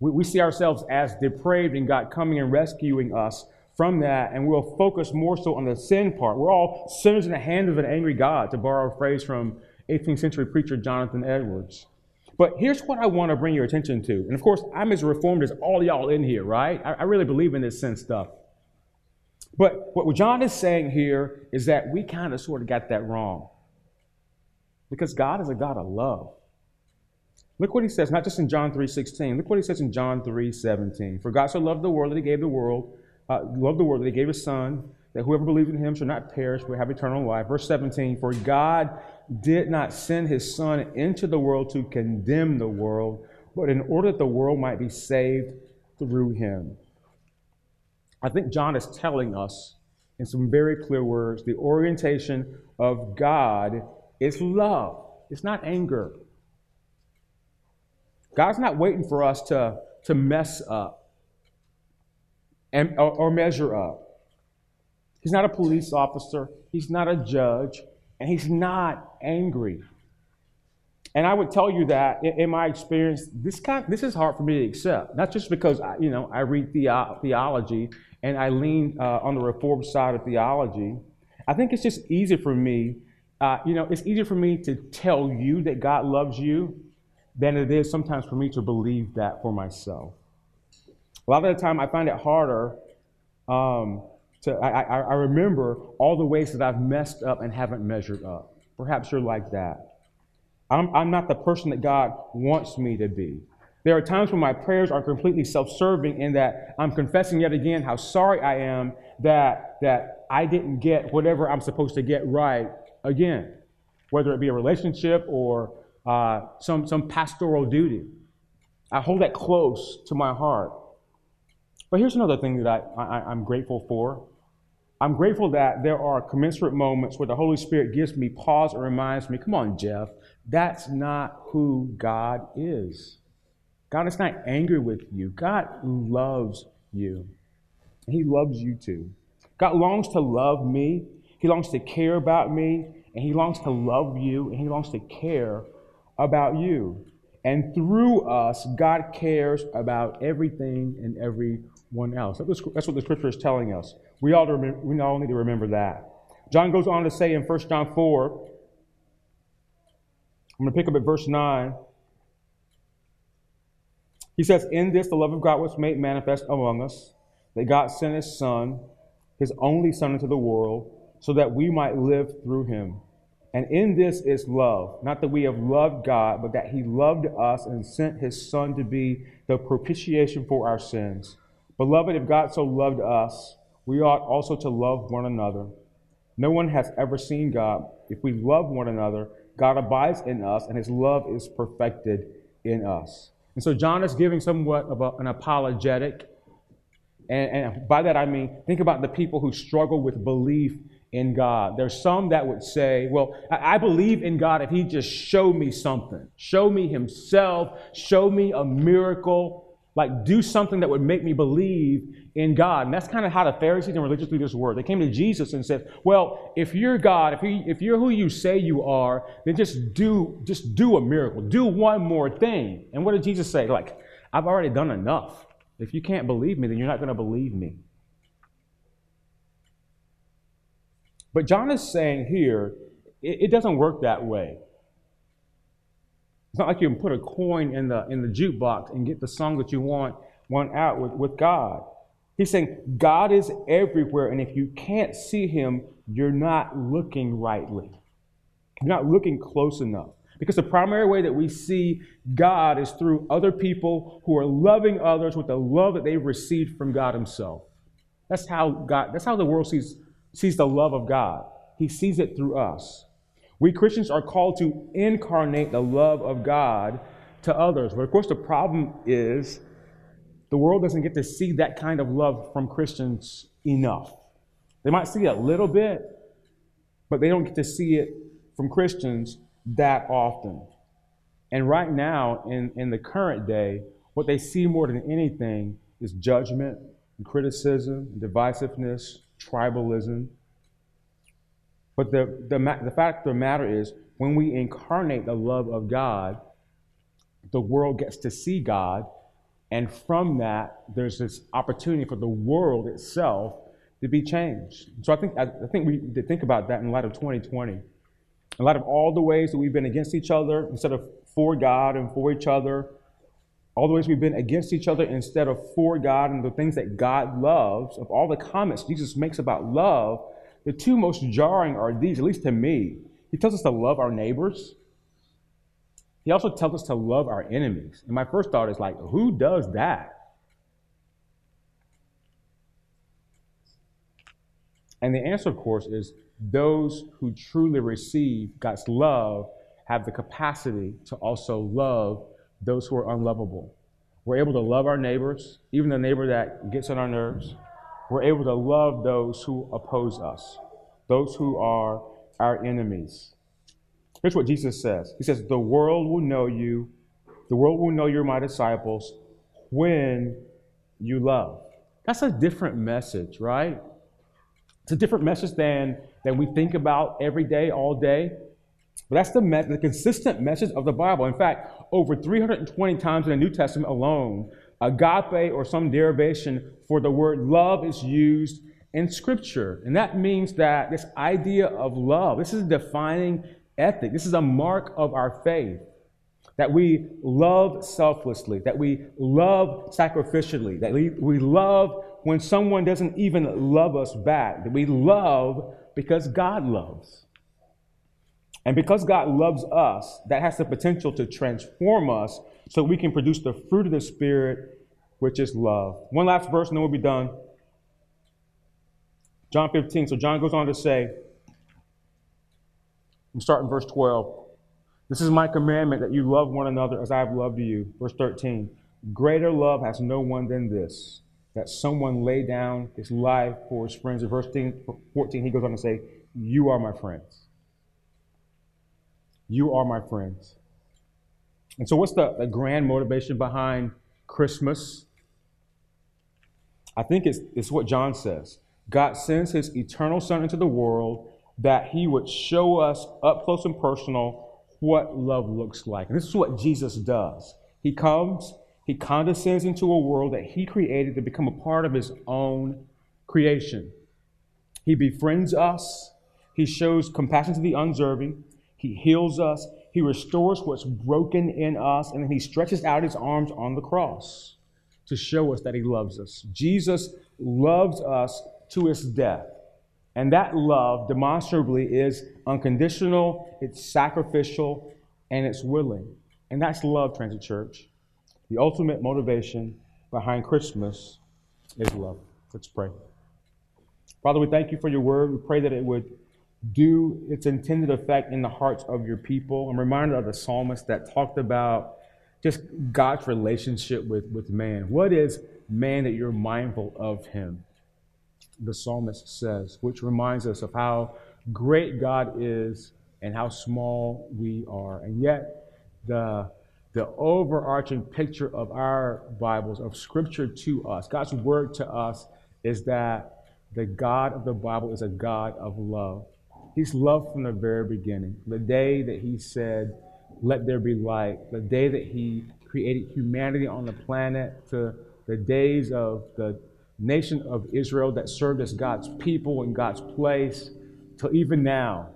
We, we see ourselves as depraved and God coming and rescuing us from that, and we'll focus more so on the sin part. We're all sinners in the hand of an angry God, to borrow a phrase from 18th century preacher Jonathan Edwards. But here's what I want to bring your attention to. And of course, I'm as reformed as all y'all in here, right? I, I really believe in this sin stuff. But what John is saying here is that we kind of sort of got that wrong. Because God is a God of love. Look what he says, not just in John 3.16. Look what he says in John 3.17. For God so loved the world that he gave the world uh, loved the world that he gave his son, that whoever believes in him shall not perish but have eternal life. Verse 17, for God did not send his son into the world to condemn the world, but in order that the world might be saved through him. I think John is telling us in some very clear words the orientation of God is love, it's not anger. God's not waiting for us to, to mess up and, or, or measure up. He's not a police officer, he's not a judge, and he's not angry. And I would tell you that in, my experience, this kind, this is hard for me to accept. Not just because I, you know I read the, theology and I lean uh, on the reform side of theology. I think it's just easier for me. Uh, you know, it's easier for me to tell you that God loves you than it is sometimes for me to believe that for myself. A lot of the time, I find it harder um, to. I, I, I remember all the ways that I've messed up and haven't measured up. Perhaps you're like that. I'm, I'm not the person that God wants me to be. There are times when my prayers are completely self-serving in that I'm confessing yet again how sorry I am that, that I didn't get whatever I'm supposed to get right again, whether it be a relationship or uh, some, some pastoral duty. I hold that close to my heart. But here's another thing that I, I, I'm grateful for. I'm grateful that there are commensurate moments where the Holy Spirit gives me pause and reminds me, come on, Jeff, that's not who God is. God is not angry with you. God loves you. He loves you too. God longs to love me. He longs to care about me, and He longs to love you, and He longs to care about you. And through us, God cares about everything and everyone else. That's what the scripture is telling us. We all, remember, we all need to remember that. John goes on to say in 1 John 4, I'm going to pick up at verse 9. He says, In this the love of God was made manifest among us, that God sent his Son, his only Son, into the world, so that we might live through him. And in this is love, not that we have loved God, but that he loved us and sent his Son to be the propitiation for our sins. Beloved, if God so loved us, we ought also to love one another. No one has ever seen God. If we love one another, God abides in us, and his love is perfected in us. And so John is giving somewhat of a, an apologetic. And, and by that I mean, think about the people who struggle with belief in God. There's some that would say, well, I believe in God if He just showed me something, show me Himself, show me a miracle, like do something that would make me believe in God. And that's kind of how the Pharisees and religious leaders were. They came to Jesus and said, well, if you're God, if, if you're who you say you are, then just do, just do a miracle. Do one more thing. And what did Jesus say? Like, I've already done enough. If you can't believe me, then you're not going to believe me. But John is saying here, it, it doesn't work that way. It's not like you can put a coin in the in the jukebox and get the song that you want want out with, with God. He's saying God is everywhere, and if you can't see him, you're not looking rightly. You're not looking close enough. Because the primary way that we see God is through other people who are loving others with the love that they've received from God Himself. That's how God, that's how the world sees sees the love of God. He sees it through us. We Christians are called to incarnate the love of God to others. But of course, the problem is the world doesn't get to see that kind of love from Christians enough. They might see it a little bit, but they don't get to see it from Christians that often. And right now, in, in the current day, what they see more than anything is judgment and criticism, and divisiveness, tribalism. But the, the, the fact of the matter is, when we incarnate the love of God, the world gets to see God. And from that, there's this opportunity for the world itself to be changed. So I think, I, think we need to think about that in light of 2020. In light of all the ways that we've been against each other instead of for God and for each other, all the ways we've been against each other instead of for God and the things that God loves, of all the comments Jesus makes about love, the two most jarring are these, at least to me. He tells us to love our neighbors. He also tells us to love our enemies. And my first thought is like, who does that? And the answer, of course, is those who truly receive God's love have the capacity to also love those who are unlovable. We're able to love our neighbors, even the neighbor that gets on our nerves. We're able to love those who oppose us, those who are our enemies. Here's what Jesus says He says, The world will know you, the world will know you're my disciples when you love. That's a different message, right? It's a different message than, than we think about every day, all day. But that's the, me- the consistent message of the Bible. In fact, over 320 times in the New Testament alone, agape or some derivation for the word love is used in Scripture. And that means that this idea of love, this is a defining ethic, this is a mark of our faith. That we love selflessly, that we love sacrificially, that we, we love when someone doesn't even love us back, that we love because God loves. And because God loves us, that has the potential to transform us so we can produce the fruit of the Spirit, which is love. One last verse, and then we'll be done. John 15. So John goes on to say, I'm starting verse 12. This is my commandment that you love one another as I have loved you. Verse 13. Greater love has no one than this, that someone lay down his life for his friends. In verse 14, he goes on to say, You are my friends. You are my friends. And so, what's the, the grand motivation behind Christmas? I think it's, it's what John says God sends his eternal Son into the world that he would show us up close and personal what love looks like. And this is what Jesus does. He comes, he condescends into a world that he created to become a part of his own creation. He befriends us, he shows compassion to the undeserving, he heals us, he restores what's broken in us, and then he stretches out his arms on the cross to show us that he loves us. Jesus loves us to his death. And that love demonstrably is unconditional, it's sacrificial, and it's willing. And that's love, Transit Church. The ultimate motivation behind Christmas is love. Let's pray. Father, we thank you for your word. We pray that it would do its intended effect in the hearts of your people. I'm reminded of the psalmist that talked about just God's relationship with, with man. What is man that you're mindful of him? The psalmist says, which reminds us of how great God is and how small we are. And yet, the, the overarching picture of our Bibles, of Scripture to us, God's word to us, is that the God of the Bible is a God of love. He's loved from the very beginning. The day that He said, Let there be light, the day that He created humanity on the planet, to the days of the nation of Israel that served as God's people in God's place, till even now.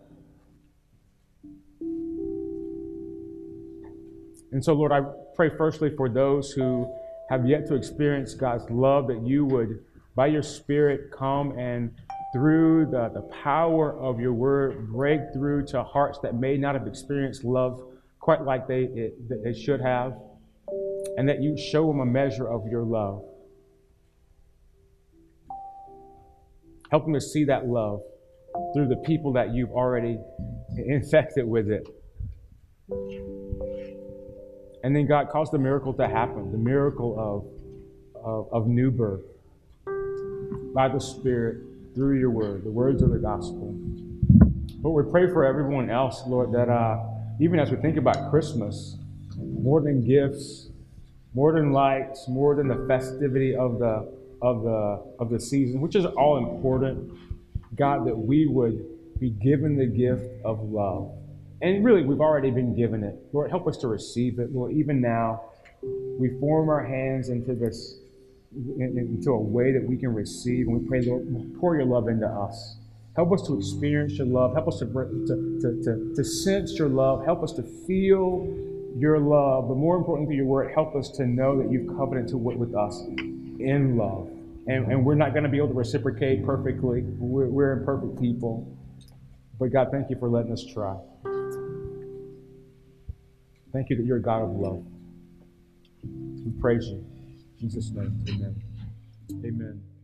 And so, Lord, I pray firstly for those who have yet to experience God's love, that you would, by your Spirit, come and through the, the power of your word, break through to hearts that may not have experienced love quite like they, it, they should have, and that you show them a measure of your love. Help them to see that love through the people that you've already *laughs* infected with it. And then God caused the miracle to happen the miracle of, of, of new birth by the Spirit through your word, the words of the gospel. But we pray for everyone else, Lord, that uh, even as we think about Christmas, more than gifts, more than lights, more than the festivity of the of the of the season, which is all important, God, that we would be given the gift of love. And really, we've already been given it. Lord, help us to receive it. Lord, even now, we form our hands into this into a way that we can receive. And we pray, Lord, pour your love into us. Help us to experience your love. Help us to, to, to, to, to sense your love. Help us to feel your love. But more importantly, your word, help us to know that you've covenanted with us in love. And, and we're not going to be able to reciprocate perfectly. We're, we're imperfect people. But God, thank you for letting us try. Thank you that you're a God of love. We praise you. Jesus' name, amen. Amen.